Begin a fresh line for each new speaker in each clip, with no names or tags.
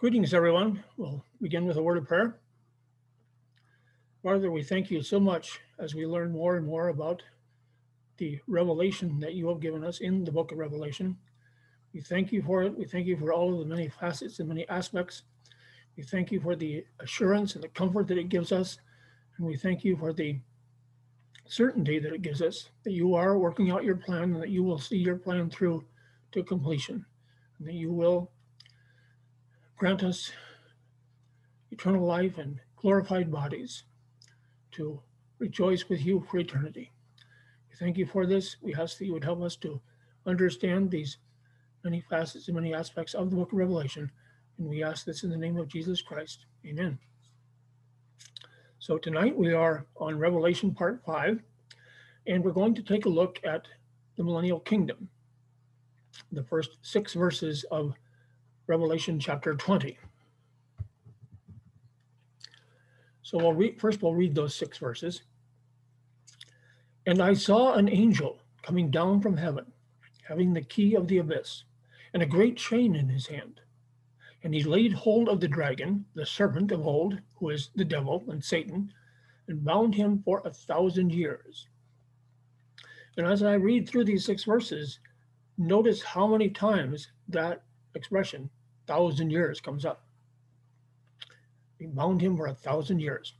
Greetings, everyone. We'll begin with a word of prayer. Father, we thank you so much as we learn more and more about the revelation that you have given us in the book of Revelation. We thank you for it. We thank you for all of the many facets and many aspects. We thank you for the assurance and the comfort that it gives us. And we thank you for the certainty that it gives us that you are working out your plan and that you will see your plan through to completion, and that you will grant us eternal life and glorified bodies to rejoice with you for eternity. We thank you for this. We ask that you would help us to understand these many facets and many aspects of the book of Revelation. And we ask this in the name of Jesus Christ. Amen. So tonight we are on Revelation part five, and we're going to take a look at the millennial kingdom, the first six verses of Revelation chapter 20. So we'll read, first we'll read those six verses. And I saw an angel coming down from heaven, having the key of the abyss, and a great chain in his hand. And he laid hold of the dragon, the serpent of old, who is the devil and Satan, and bound him for a thousand years. And as I read through these six verses, notice how many times that expression, thousand years, comes up. He bound him for a thousand years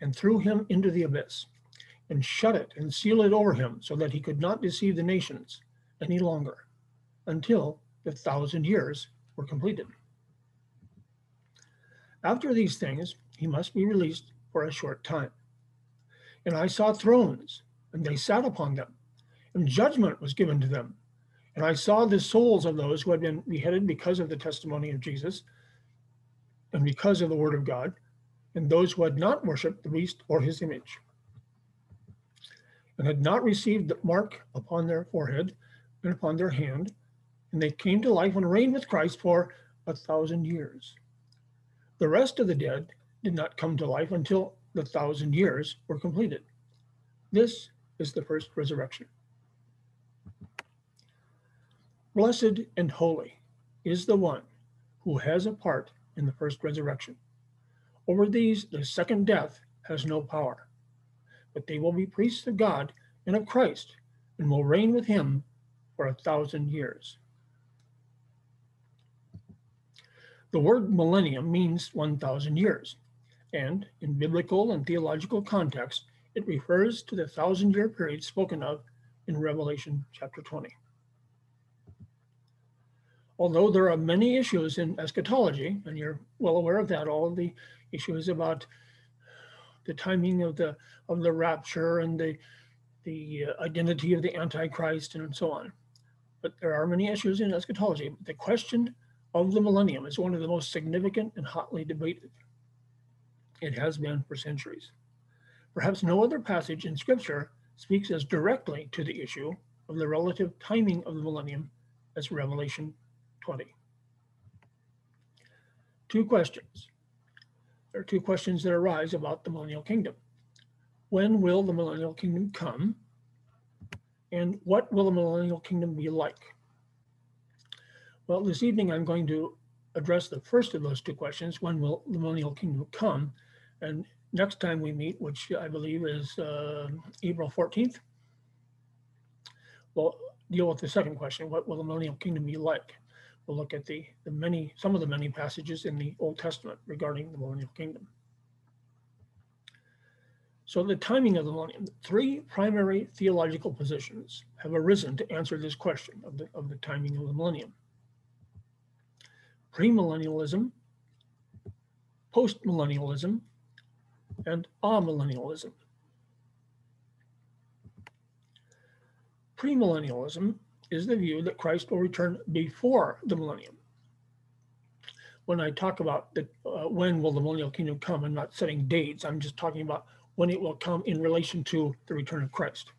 and threw him into the abyss and shut it and sealed it over him so that he could not deceive the nations any longer until the thousand years were completed. After these things, he must be released for a short time. And I saw thrones, and they sat upon them, and judgment was given to them. And I saw the souls of those who had been beheaded because of the testimony of Jesus and because of the word of God, and those who had not worshiped the beast or his image, and had not received the mark upon their forehead and upon their hand, and they came to life and reigned with Christ for a thousand years. The rest of the dead did not come to life until the thousand years were completed. This is the first resurrection. Blessed and holy is the one who has a part in the first resurrection. Over these, the second death has no power, but they will be priests of God and of Christ and will reign with him for a thousand years. The word millennium means 1,000 years, and in biblical and theological context, it refers to the thousand year period spoken of in Revelation chapter 20. Although there are many issues in eschatology, and you're well aware of that, all of the issues about the timing of the of the rapture and the the uh, identity of the antichrist and so on. But there are many issues in eschatology. The question of the millennium is one of the most significant and hotly debated. It has been for centuries. Perhaps no other passage in Scripture speaks as directly to the issue of the relative timing of the millennium as Revelation 20. Two questions. There are two questions that arise about the millennial kingdom. When will the millennial kingdom come? And what will the millennial kingdom be like? Well, this evening I'm going to address the first of those two questions. When will the millennial kingdom come? And next time we meet, which I believe is uh, April 14th, we'll deal with the second question. What will the millennial kingdom be like? We'll look at the, the many, some of the many passages in the Old Testament regarding the millennial kingdom. So the timing of the millennium, three primary theological positions have arisen to answer this question of the, of the timing of the millennium premillennialism, postmillennialism, and amillennialism. Premillennialism is the view that Christ will return before the millennium. When I talk about the, uh, when will the millennial kingdom come, I'm not setting dates. I'm just talking about when it will come in relation to the return of Christ.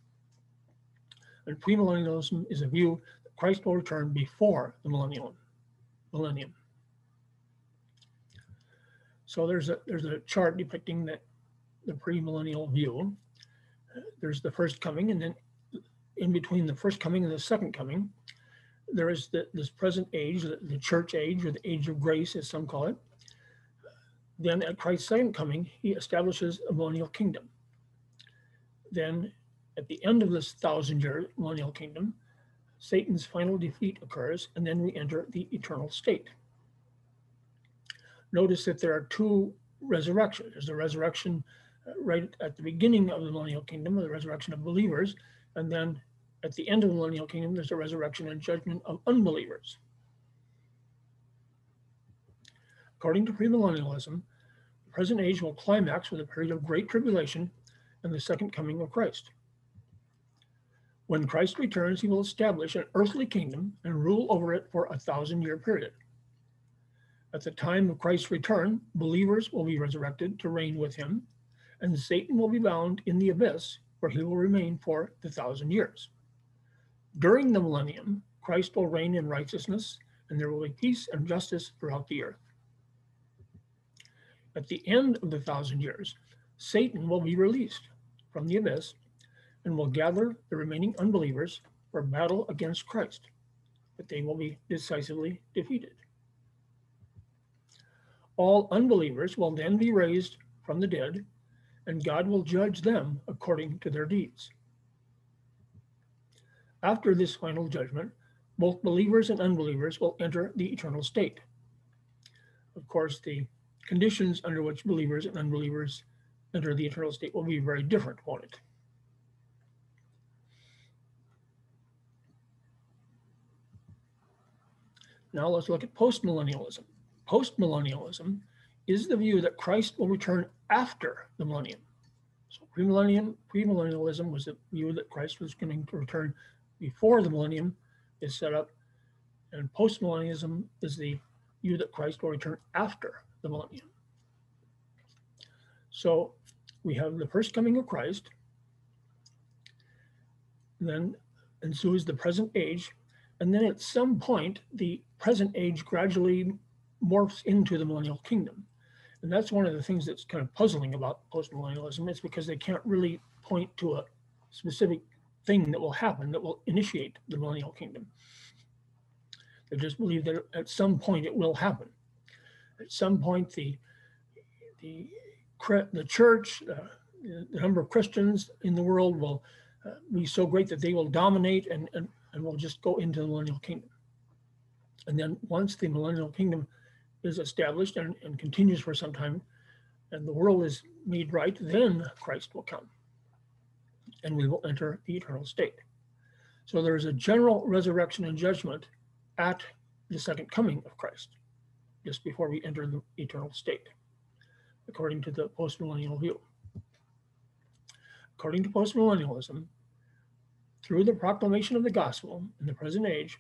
And premillennialism is a view that Christ will return before the millennium. Millennium. So there's a there's a chart depicting that the premillennial view. There's the first coming, and then in between the first coming and the second coming, there is the, this present age, the, the church age, or the age of grace, as some call it. Then at Christ's second coming, he establishes a millennial kingdom. Then at the end of this thousand year millennial kingdom, Satan's final defeat occurs, and then we enter the eternal state. Notice that there are two resurrections. There's the resurrection uh, right at the beginning of the millennial kingdom, the resurrection of believers, and then at the end of the millennial kingdom, there's a resurrection and judgment of unbelievers. According to premillennialism, the present age will climax with a period of great tribulation and the second coming of Christ. When Christ returns, he will establish an earthly kingdom and rule over it for a thousand year period. At the time of Christ's return, believers will be resurrected to reign with him, and Satan will be bound in the abyss where he will remain for the thousand years. During the millennium, Christ will reign in righteousness, and there will be peace and justice throughout the earth. At the end of the thousand years, Satan will be released from the abyss and will gather the remaining unbelievers for battle against Christ, but they will be decisively defeated. All unbelievers will then be raised from the dead, and God will judge them according to their deeds. After this final judgment, both believers and unbelievers will enter the eternal state. Of course, the conditions under which believers and unbelievers enter the eternal state will be very different, won't it? Now let's look at postmillennialism. Postmillennialism is the view that Christ will return after the millennium. So premillennialism was the view that Christ was going to return before the millennium is set up, and postmillennialism is the view that Christ will return after the millennium. So we have the first coming of Christ, then ensues the present age, and then at some point, the present age gradually morphs into the millennial kingdom. And that's one of the things that's kind of puzzling about postmillennialism. It's because they can't really point to a specific thing that will happen that will initiate the millennial kingdom. They just believe that at some point it will happen. At some point, the the the church, uh, the number of Christians in the world will uh, be so great that they will dominate and, and and will just go into the millennial kingdom. And then once the millennial kingdom is established and, and continues for some time, and the world is made right, then Christ will come and we will enter the eternal state. So there is a general resurrection and judgment at the second coming of Christ, just before we enter the eternal state, according to the postmillennial view. According to postmillennialism, through the proclamation of the gospel in the present age,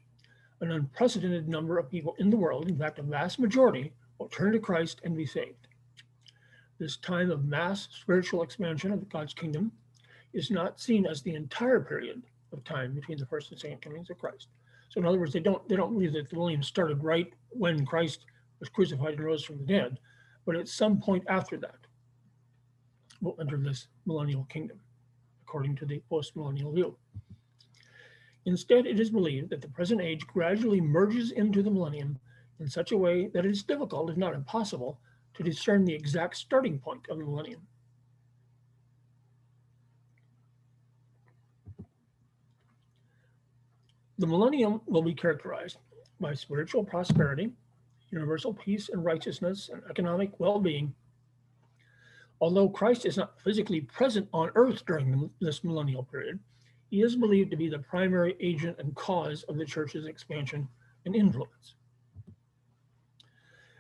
an unprecedented number of people in the world, in fact, a vast majority, will turn to Christ and be saved. This time of mass spiritual expansion of God's kingdom is not seen as the entire period of time between the first and second comings of Christ. So in other words, they don't they don't believe that the millennium started right when Christ was crucified and rose from the dead, but at some point after that, we'll enter this millennial kingdom, according to the post-millennial view. Instead, it is believed that the present age gradually merges into the millennium in such a way that it is difficult, if not impossible, to discern the exact starting point of the millennium. The millennium will be characterized by spiritual prosperity, universal peace and righteousness, and economic well being. Although Christ is not physically present on earth during this millennial period, he is believed to be the primary agent and cause of the church's expansion and influence.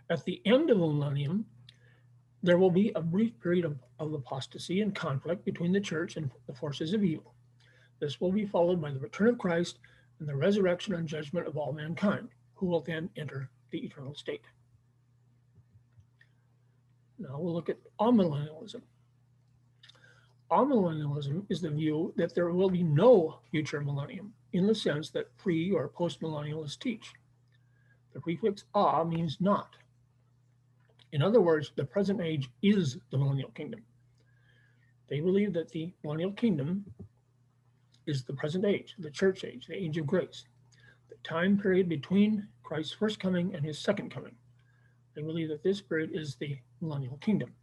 At the end of the millennium, there will be a brief period of, of apostasy and conflict between the church and the forces of evil. This will be followed by the return of Christ and the resurrection and judgment of all mankind, who will then enter the eternal state. Now we'll look at amillennialism. Amillennialism is the view that there will be no future millennium in the sense that pre or postmillennialists teach. The prefix a means not. In other words, the present age is the millennial kingdom. They believe that the millennial kingdom is the present age, the church age, the age of grace. The time period between Christ's first coming and his second coming. They believe that this period is the millennial kingdom.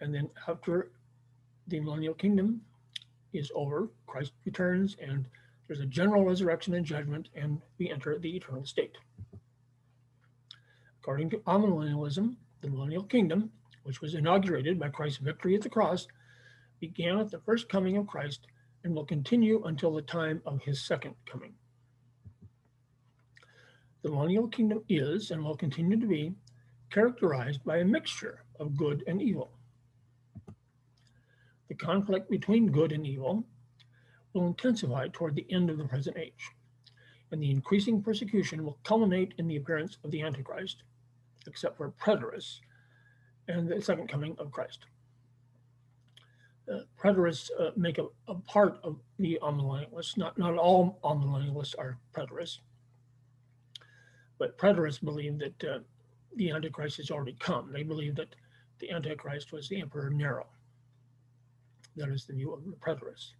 And then after the millennial kingdom is over, Christ returns and there's a general resurrection and judgment, and we enter the eternal state. According to amillennialism, the millennial kingdom, which was inaugurated by Christ's victory at the cross, began at the first coming of Christ and will continue until the time of his second coming. The millennial kingdom is and will continue to be characterized by a mixture of good and evil. The conflict between good and evil will intensify toward the end of the present age, and the increasing persecution will culminate in the appearance of the Antichrist, except for preterists and the second coming of Christ. Uh, preterists uh, make a, a, part of the amillennialists. Not, not all amillennialists are preterists, but preterists believe that uh, the Antichrist has already come. They believe that the Antichrist was the Emperor Nero. That is the view of the preterists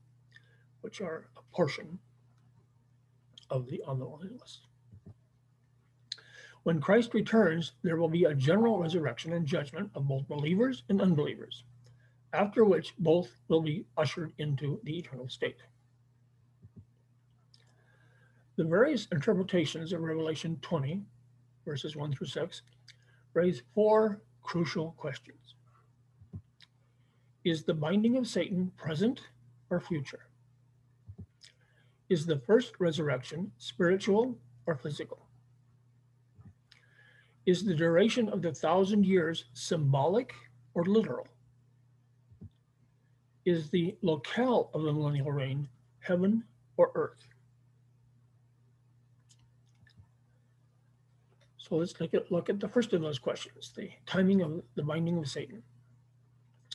which are a portion of the amillennialists. When Christ returns, there will be a general resurrection and judgment of both believers and unbelievers, after which both will be ushered into the eternal state. The various interpretations of Revelation 20, verses 1 through 6, raise four crucial questions. Is the binding of Satan present or future? Is the first resurrection spiritual or physical? Is the duration of the thousand years symbolic or literal? Is the locale of the millennial reign heaven or earth? So let's take a look at the first of those questions, the timing of the binding of Satan.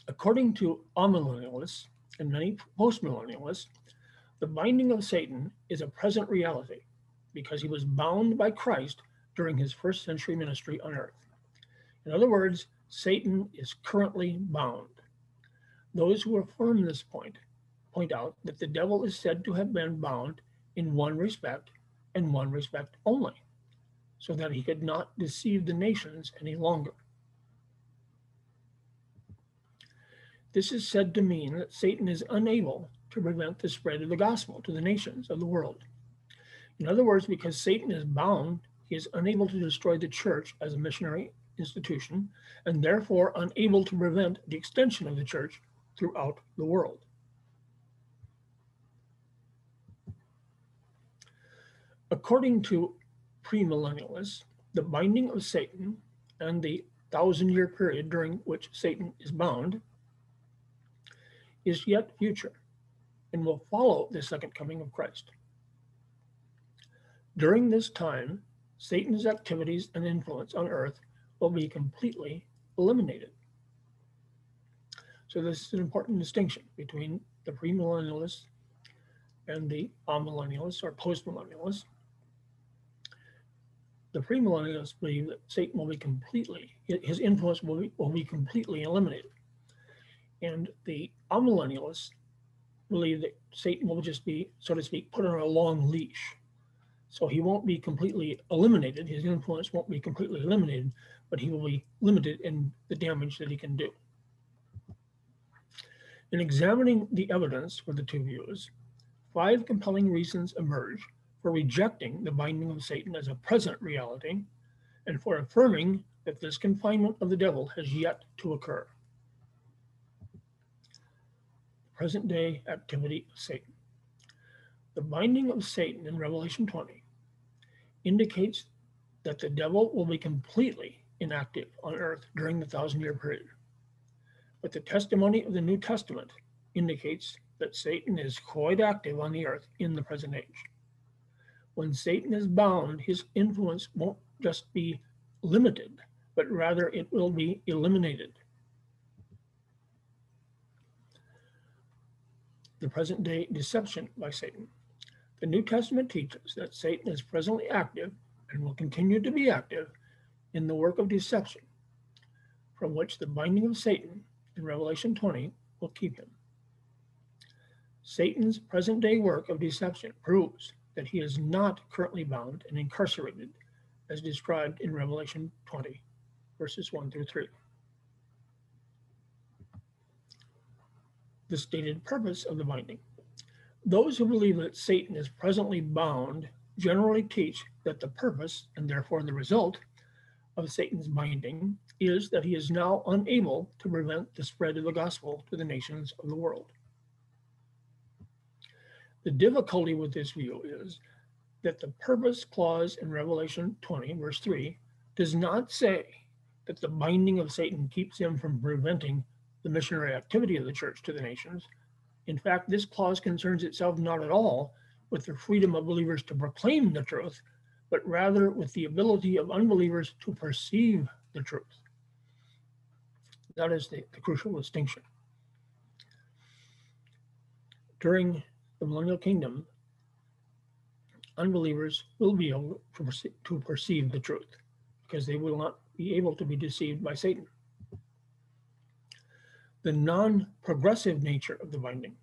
According to amillennialists and many postmillennialists, the binding of Satan is a present reality because he was bound by Christ during his first century ministry on earth. In other words, Satan is currently bound. Those who affirm this point point out that the devil is said to have been bound in one respect and one respect only, so that he could not deceive the nations any longer. This is said to mean that Satan is unable to prevent the spread of the gospel to the nations of the world. In other words, because Satan is bound, he is unable to destroy the church as a missionary institution and therefore unable to prevent the extension of the church throughout the world. According to premillennialists, the binding of Satan and the thousand year period during which Satan is bound is yet future and will follow the second coming of Christ. During this time, Satan's activities and influence on earth will be completely eliminated. So, this is an important distinction between the premillennialists and the amillennialists or postmillennialists. The premillennialists believe that Satan will be completely, his influence will be, will be completely eliminated. And the amillennialists believe that Satan will just be, so to speak, put on a long leash. So he won't be completely eliminated. His influence won't be completely eliminated, but he will be limited in the damage that he can do. In examining the evidence for the two views, five compelling reasons emerge for rejecting the binding of Satan as a present reality and for affirming that this confinement of the devil has yet to occur present day activity of Satan. The binding of Satan in Revelation 20 indicates that the devil will be completely inactive on earth during the thousand year period. But the testimony of the New Testament indicates that Satan is quite active on the earth in the present age. When Satan is bound, his influence won't just be limited, but rather it will be eliminated. the present day deception by Satan. The New Testament teaches that Satan is presently active and will continue to be active in the work of deception, from which the binding of Satan in Revelation 20 will keep him. Satan's present day work of deception proves that he is not currently bound and incarcerated, as described in Revelation 20, verses 1 through 3. The stated purpose of the binding. Those who believe that Satan is presently bound generally teach that the purpose, and therefore the result, of Satan's binding is that he is now unable to prevent the spread of the gospel to the nations of the world. The difficulty with this view is that the purpose clause in Revelation 20, verse 3, does not say that the binding of Satan keeps him from preventing the missionary activity of the church to the nations. In fact, this clause concerns itself not at all with the freedom of believers to proclaim the truth, but rather with the ability of unbelievers to perceive the truth. That is the, the crucial distinction. During the millennial kingdom, unbelievers will be able to perceive, to perceive the truth because they will not be able to be deceived by Satan. The non progressive nature of the binding.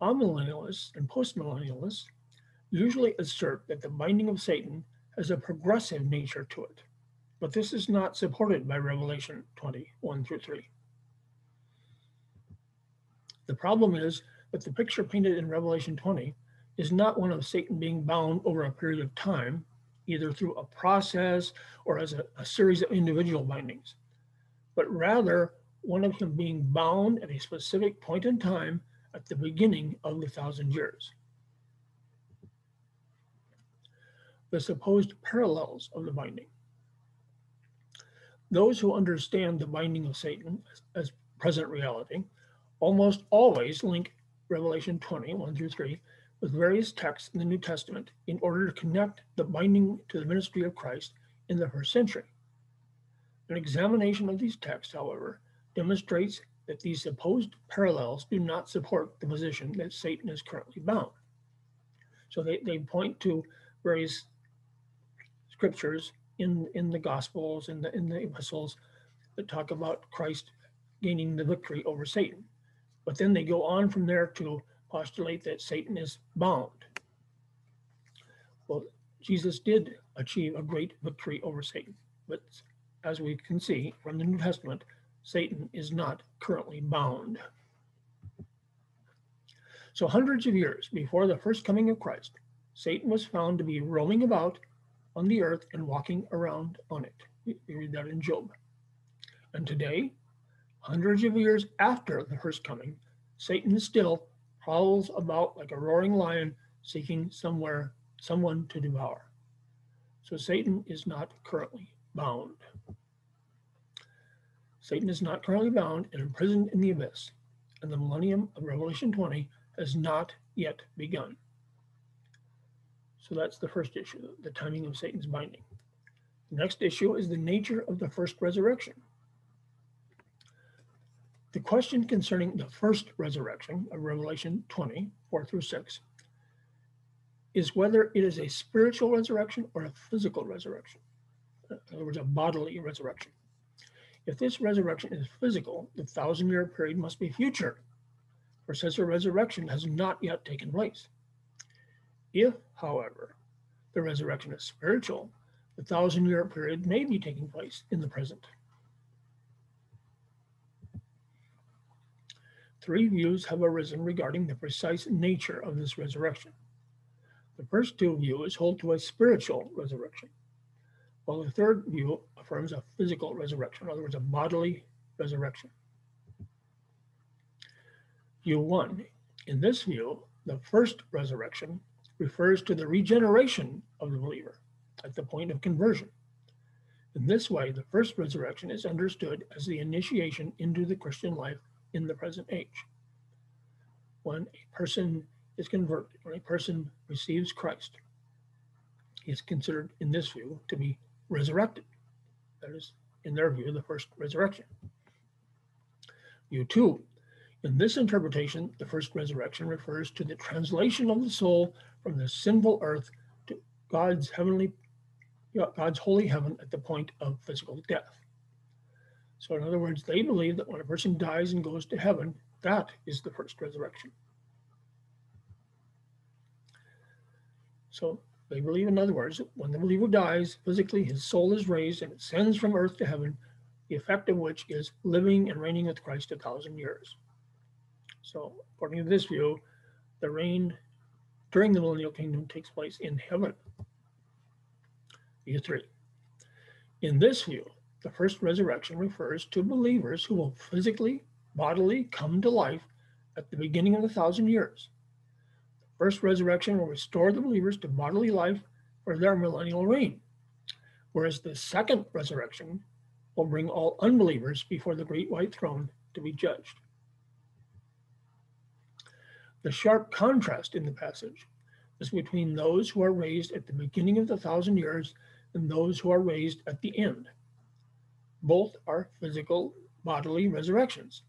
Amillennialists and postmillennialists usually assert that the binding of Satan has a progressive nature to it, but this is not supported by Revelation 21 through 3. The problem is that the picture painted in Revelation 20 is not one of Satan being bound over a period of time, either through a process or as a, a series of individual bindings, but rather one of him being bound at a specific point in time at the beginning of the thousand years. The supposed parallels of the binding. Those who understand the binding of Satan as present reality almost always link Revelation 20, 1 through 3, with various texts in the New Testament in order to connect the binding to the ministry of Christ in the first century. An examination of these texts, however, demonstrates that these supposed parallels do not support the position that Satan is currently bound. So they, they point to various scriptures in, in the Gospels, in the, in the epistles, that talk about Christ gaining the victory over Satan. But then they go on from there to postulate that Satan is bound. Well, Jesus did achieve a great victory over Satan, but as we can see from the New Testament, Satan is not currently bound. So, hundreds of years before the first coming of Christ, Satan was found to be roaming about on the earth and walking around on it. You read that in Job. And today, hundreds of years after the first coming, Satan still prowls about like a roaring lion seeking somewhere, someone to devour. So Satan is not currently bound. Satan is not currently bound and imprisoned in the abyss, and the millennium of Revelation 20 has not yet begun. So that's the first issue, the timing of Satan's binding. The next issue is the nature of the first resurrection. The question concerning the first resurrection of Revelation 20, 4 through 6, is whether it is a spiritual resurrection or a physical resurrection. In other words, a bodily resurrection. If this resurrection is physical, the thousand year period must be future, for such a resurrection has not yet taken place. If, however, the resurrection is spiritual, the thousand year period may be taking place in the present. three views have arisen regarding the precise nature of this resurrection. The first two views hold to a spiritual resurrection, while the third view affirms a physical resurrection, in other words, a bodily resurrection. View one. In this view, the first resurrection refers to the regeneration of the believer at the point of conversion. In this way, the first resurrection is understood as the initiation into the Christian life in the present age. When a person is converted, when a person receives Christ, he is considered, in this view, to be resurrected. That is, in their view, the first resurrection. View two, in this interpretation, the first resurrection refers to the translation of the soul from the sinful earth to God's heavenly, God's holy heaven at the point of physical death. So, in other words, they believe that when a person dies and goes to heaven, that is the first resurrection. So they believe, in other words, when the believer dies, physically his soul is raised and ascends from earth to heaven, the effect of which is living and reigning with Christ a thousand years. So, according to this view, the reign during the millennial kingdom takes place in heaven. View three. In this view, the first resurrection refers to believers who will physically, bodily come to life at the beginning of the thousand years. The first resurrection will restore the believers to bodily life for their millennial reign, whereas the second resurrection will bring all unbelievers before the great white throne to be judged. The sharp contrast in the passage is between those who are raised at the beginning of the thousand years and those who are raised at the end. Both are physical bodily resurrections,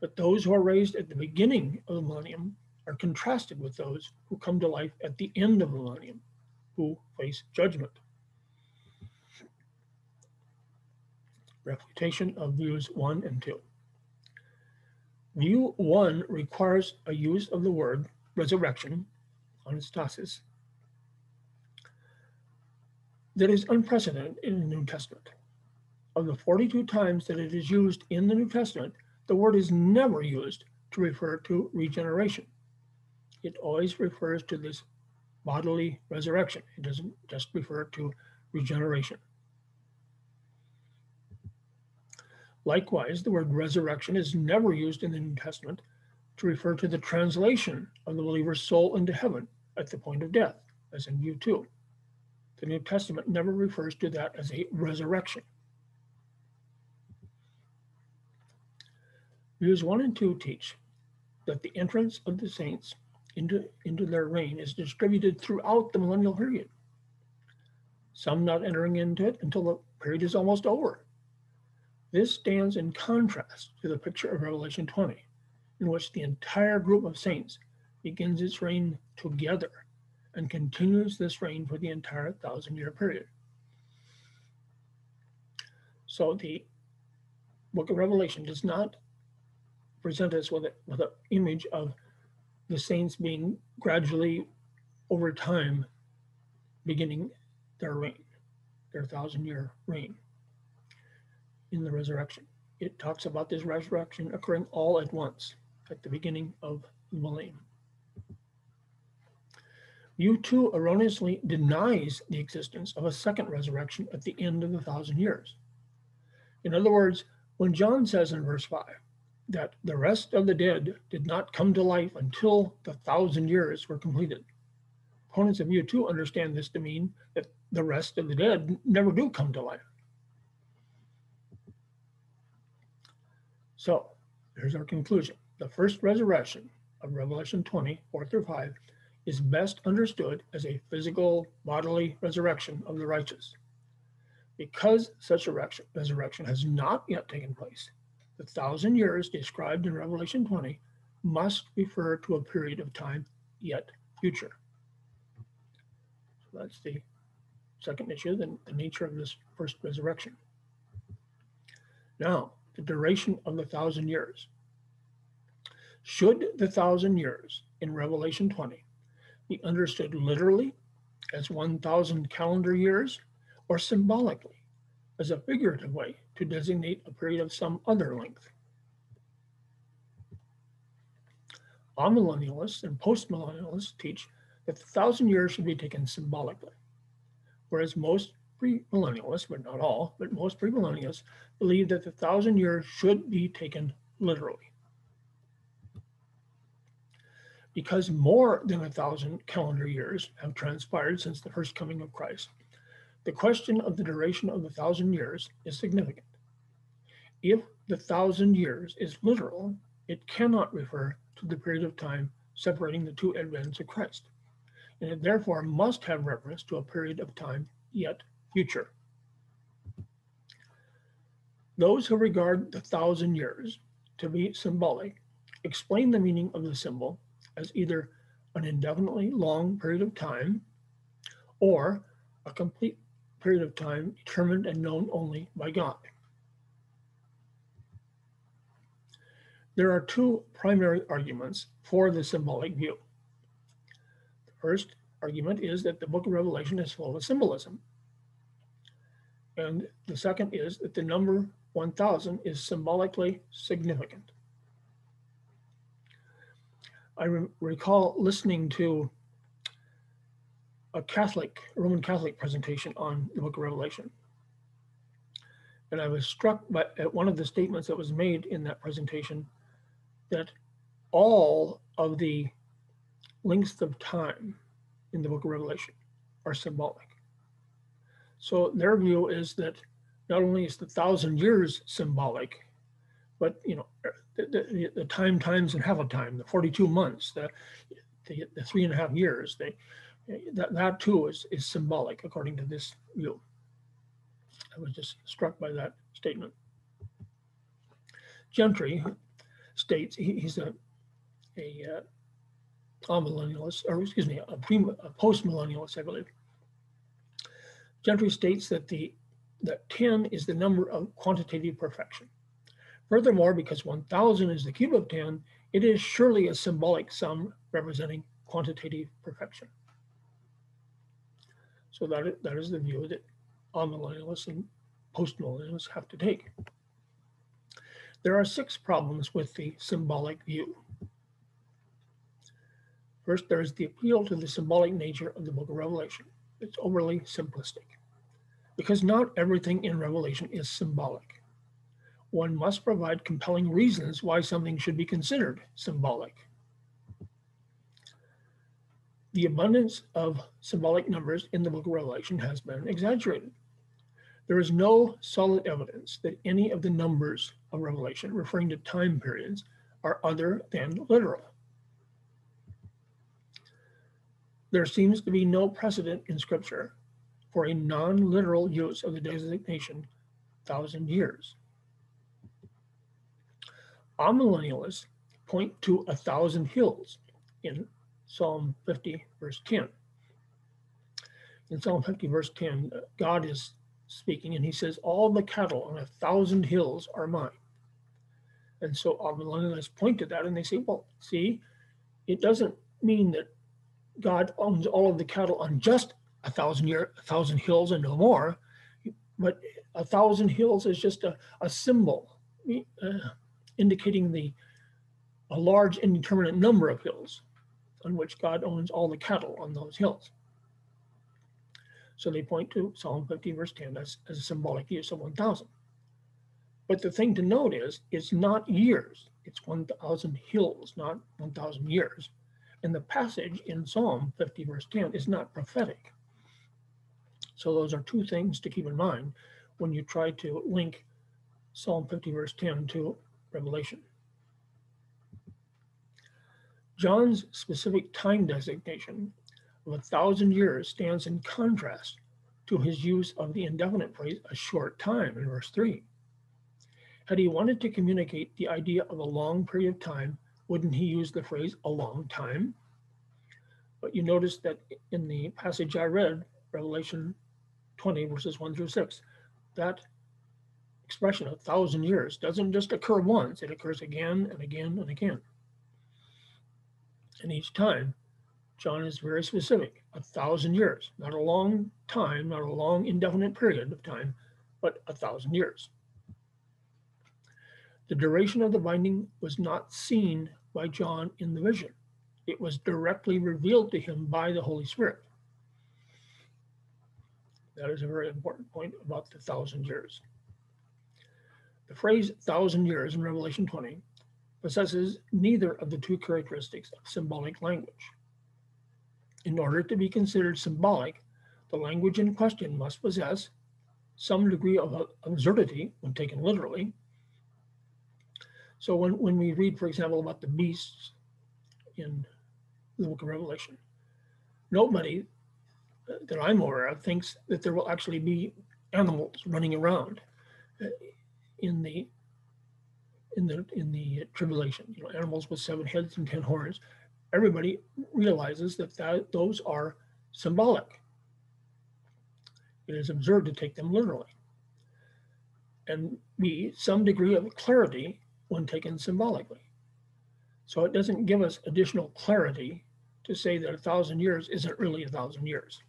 but those who are raised at the beginning of the millennium are contrasted with those who come to life at the end of the millennium, who face judgment. Refutation of views one and two. View one requires a use of the word resurrection, anastasis, that is unprecedented in the New Testament. Of the 42 times that it is used in the New Testament, the word is never used to refer to regeneration. It always refers to this bodily resurrection. It doesn't just refer to regeneration. Likewise, the word resurrection is never used in the New Testament to refer to the translation of the believer's soul into heaven at the point of death, as in view two. The New Testament never refers to that as a resurrection. Views one and two teach that the entrance of the saints into, into their reign is distributed throughout the millennial period. Some not entering into it until the period is almost over, this stands in contrast to the picture of Revelation 20, in which the entire group of saints begins its reign together and continues this reign for the entire thousand year period. So the book of Revelation does not present us with, with an image of the saints being gradually over time beginning their reign, their thousand year reign in the resurrection. It talks about this resurrection occurring all at once at the beginning of the millennium. View two erroneously denies the existence of a second resurrection at the end of the thousand years. In other words, when John says in verse 5 that the rest of the dead did not come to life until the thousand years were completed, opponents of view two understand this to mean that the rest of the dead never do come to life. So here's our conclusion. The first resurrection of Revelation 20, 4 through 5, is best understood as a physical bodily resurrection of the righteous. Because such a resurrection has not yet taken place, the thousand years described in Revelation 20 must refer to a period of time yet future. So that's the second issue, the, the nature of this first resurrection. Now, the duration of the thousand years. Should the thousand years in Revelation 20 be understood literally as 1,000 calendar years or symbolically as a figurative way to designate a period of some other length? Amillennialists and postmillennialists teach that the thousand years should be taken symbolically, whereas most premillennialists, but not all, but most premillennialists believe that the thousand years should be taken literally. Because more than a thousand calendar years have transpired since the first coming of Christ, the question of the duration of the thousand years is significant. If the thousand years is literal, it cannot refer to the period of time separating the two advents of Christ, and it therefore must have reference to a period of time yet future. Those who regard the thousand years to be symbolic explain the meaning of the symbol as either an indefinitely long period of time or a complete period of time determined and known only by God. There are two primary arguments for the symbolic view. The first argument is that the book of Revelation is full of symbolism. And the second is that the number 1000 is symbolically significant. I re recall listening to a Catholic, Roman Catholic presentation on the book of Revelation. And I was struck by at one of the statements that was made in that presentation that all of the lengths of time in the book of Revelation are symbolic. So their view is that not only is the thousand years symbolic, but you know, the, the, the time times and half a time, the 42 months, the, the, the three and a half years, they, that, that too is, is symbolic according to this view. I was just struck by that statement. Gentry states he, he's a, a, uh, amillennialist, or excuse me, a, a post-millennialist, I believe. Gentry states that the that 10 is the number of quantitative perfection. Furthermore, because 1000 is the cube of 10, it is surely a symbolic sum representing quantitative perfection. So that is, that is the view that amillennialists and postmillennialists have to take. There are six problems with the symbolic view. First, there is the appeal to the symbolic nature of the book of Revelation. It's overly simplistic because not everything in Revelation is symbolic. One must provide compelling reasons why something should be considered symbolic. The abundance of symbolic numbers in the book of Revelation has been exaggerated. There is no solid evidence that any of the numbers of Revelation referring to time periods are other than literal. There seems to be no precedent in Scripture for a non-literal use of the designation thousand years. Amillennialists point to a thousand hills in Psalm 50, verse 10. In Psalm 50, verse 10, God is speaking and he says, All the cattle on a thousand hills are mine. And so amillennialists point to that and they say, Well, see, it doesn't mean that God owns all of the cattle on just a thousand year, a thousand hills and no more. But a thousand hills is just a, a symbol uh, indicating the a large indeterminate number of hills on which God owns all the cattle on those hills. So they point to Psalm 50, verse 10 as, as a symbolic use of 1,000. But the thing to note is it's not years, it's 1,000 hills, not 1,000 years. And the passage in Psalm 50, verse 10 is not prophetic. So those are two things to keep in mind when you try to link Psalm 50, verse 10 to Revelation. John's specific time designation of a thousand years stands in contrast to his use of the indefinite phrase a short time in verse 3. Had he wanted to communicate the idea of a long period of time, wouldn't he use the phrase a long time? But you notice that in the passage I read, Revelation 20, verses 1 through 6. That expression, a thousand years, doesn't just occur once, it occurs again and again and again. And each time, John is very specific a thousand years, not a long time, not a long indefinite period of time, but a thousand years. The duration of the binding was not seen by John in the vision, it was directly revealed to him by the Holy Spirit. That is a very important point about the thousand years. The phrase thousand years in Revelation 20 possesses neither of the two characteristics of symbolic language. In order to be considered symbolic, the language in question must possess some degree of absurdity when taken literally. So when, when we read, for example, about the beasts in the book of Revelation, nobody that I'm aware of thinks that there will actually be animals running around uh, in the in the in the tribulation. You know, animals with seven heads and ten horns. Everybody realizes that, that those are symbolic. It is absurd to take them literally. And be some degree of clarity when taken symbolically. So it doesn't give us additional clarity to say that a thousand years isn't really a thousand years.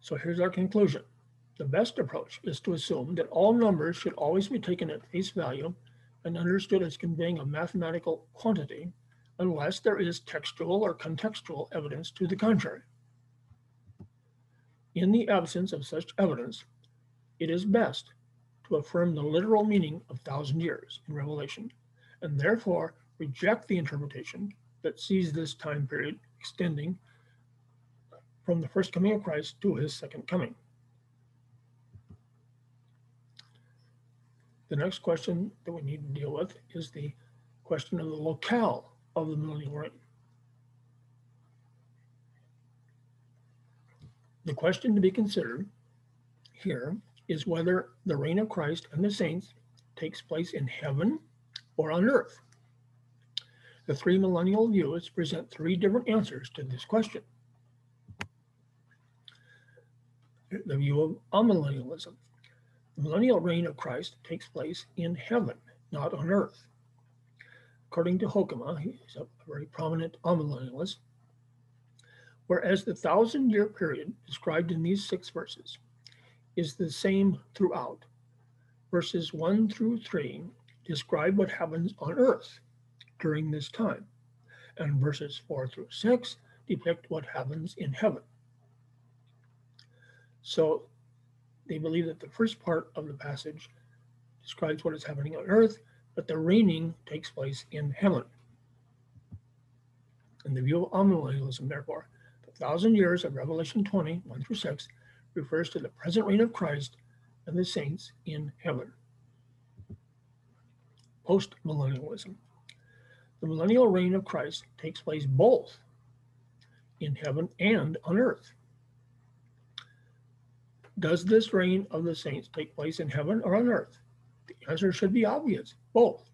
So here's our conclusion. The best approach is to assume that all numbers should always be taken at face value and understood as conveying a mathematical quantity unless there is textual or contextual evidence to the contrary. In the absence of such evidence, it is best to affirm the literal meaning of thousand years in Revelation, and therefore reject the interpretation that sees this time period extending from the first coming of Christ to his second coming. The next question that we need to deal with is the question of the locale of the millennial reign. The question to be considered here is whether the reign of Christ and the saints takes place in heaven or on earth. The three millennial views present three different answers to this question. The view of amillennialism. The millennial reign of Christ takes place in heaven, not on earth. According to Hoekema, he's a very prominent amillennialist, whereas the thousand year period described in these six verses is the same throughout. Verses 1 through 3 describe what happens on earth during this time, and verses 4 through 6 depict what happens in heaven. So they believe that the first part of the passage describes what is happening on earth, but the reigning takes place in heaven. In the view of amillennialism, therefore, the thousand years of Revelation 20, 1 through 6, refers to the present reign of Christ and the saints in heaven. Post millennialism. The millennial reign of Christ takes place both in heaven and on earth. Does this reign of the saints take place in heaven or on earth? The answer should be obvious both.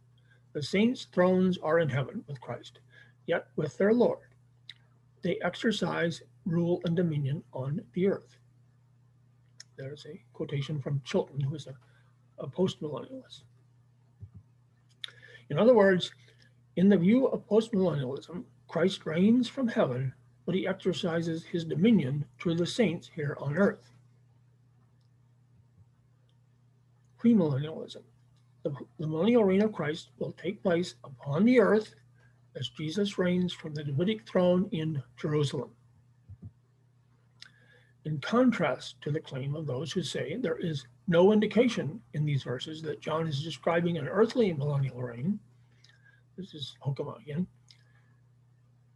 The saints' thrones are in heaven with Christ, yet with their Lord. They exercise rule and dominion on the earth. There's a quotation from Chilton, who is a, a postmillennialist. In other words, in the view of postmillennialism, Christ reigns from heaven, but he exercises his dominion through the saints here on earth. Premillennialism. The, the millennial reign of Christ will take place upon the earth as Jesus reigns from the Davidic throne in Jerusalem in contrast to the claim of those who say there is no indication in these verses that John is describing an earthly millennial reign. This is Hoekema again.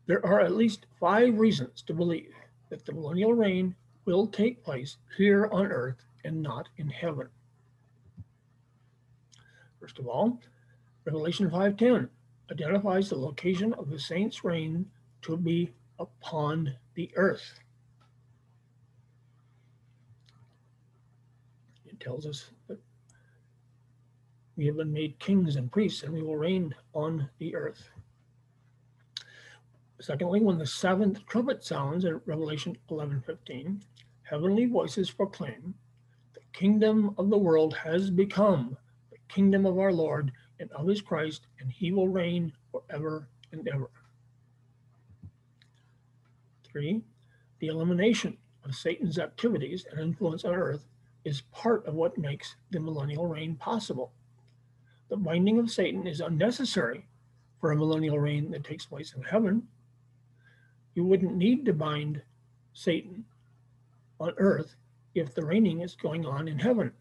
There are at least five reasons to believe that the millennial reign will take place here on earth and not in heaven. First of all, Revelation 5:10 identifies the location of the saints' reign to be upon the earth. Tells us that we have been made kings and priests and we will reign on the earth. Secondly, when the seventh trumpet sounds in Revelation 11:15, heavenly voices proclaim, "The kingdom of the world has become the kingdom of our Lord and of his Christ, and he will reign forever and ever." Three, the elimination of Satan's activities and influence on earth is part of what makes the millennial reign possible. The binding of Satan is unnecessary for a millennial reign that takes place in heaven. You wouldn't need to bind Satan on earth if the reigning is going on in heaven.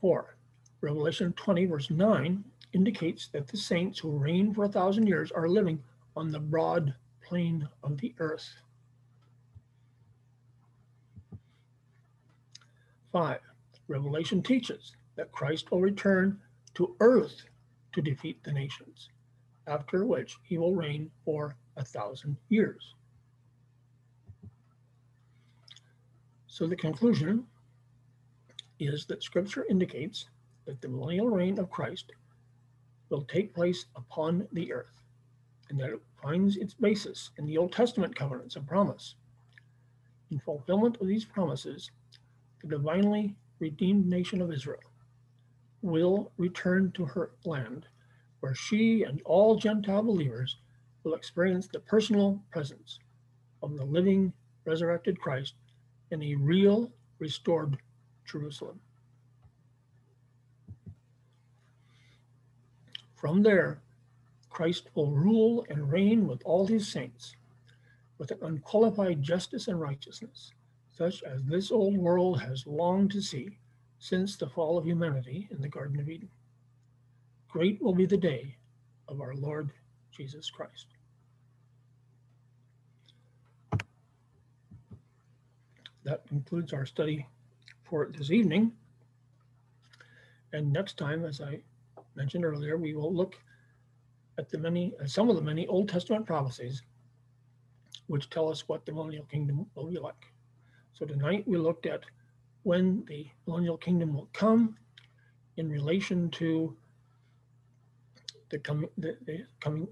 Four, Revelation 20, verse 9 indicates that the saints who reign for a thousand years are living on the broad plain of the earth. 5. Revelation teaches that Christ will return to earth to defeat the nations, after which he will reign for a thousand years. So the conclusion is that scripture indicates that the millennial reign of Christ will take place upon the earth and that it finds its basis in the Old Testament covenants of promise. In fulfillment of these promises, the divinely redeemed nation of Israel will return to her land, where she and all Gentile believers will experience the personal presence of the living, resurrected Christ in a real, restored Jerusalem. From there, Christ will rule and reign with all his saints with an unqualified justice and righteousness, such as this old world has longed to see since the fall of humanity in the Garden of Eden. Great will be the day of our Lord Jesus Christ. That concludes our study for this evening. And next time, as I mentioned earlier, we will look at the many, at some of the many Old Testament prophecies which tell us what the millennial kingdom will be like. So tonight we looked at when the millennial kingdom will come in relation to the coming, the, the coming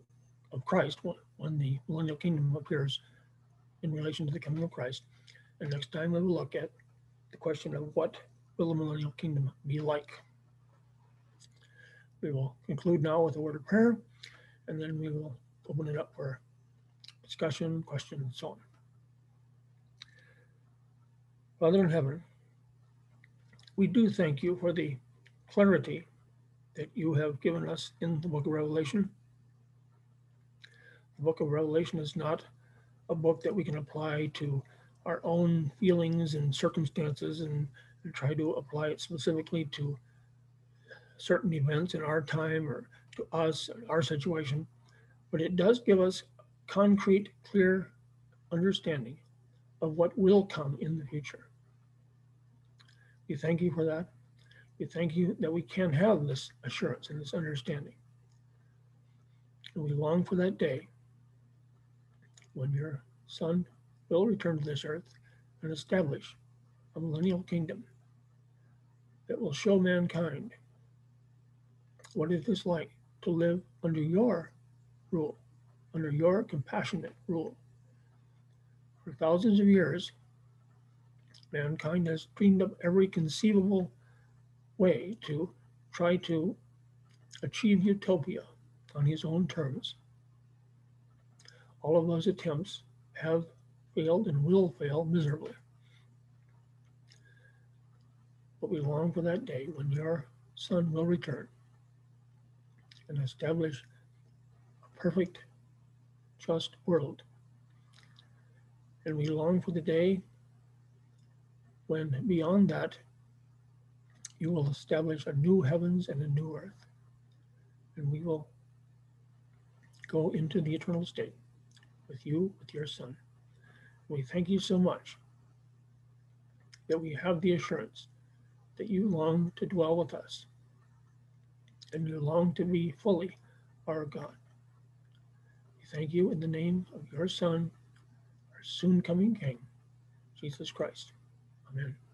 of Christ, when the millennial kingdom appears in relation to the coming of Christ. And next time we will look at the question of what will the millennial kingdom be like. We will conclude now with a word of prayer, and then we will open it up for discussion, questions, and so on. Father in heaven, we do thank you for the clarity that you have given us in the book of Revelation. The book of Revelation is not a book that we can apply to our own feelings and circumstances and, and try to apply it specifically to certain events in our time or to us, our situation. But it does give us concrete, clear understanding of what will come in the future. We thank you for that. We thank you that we can have this assurance and this understanding. And we long for that day when your Son will return to this earth and establish a millennial kingdom that will show mankind what it is like to live under your rule under your compassionate rule. For thousands of years, mankind has dreamed up every conceivable way to try to achieve utopia on his own terms. All of those attempts have failed and will fail miserably. But we long for that day when your Son will return and establish a perfect just world. And we long for the day when beyond that, you will establish a new heavens and a new earth. And we will go into the eternal state with you, with your Son. We thank you so much that we have the assurance that you long to dwell with us and you long to be fully our God We thank you in the name of your Son, our soon coming King, Jesus Christ. Amen.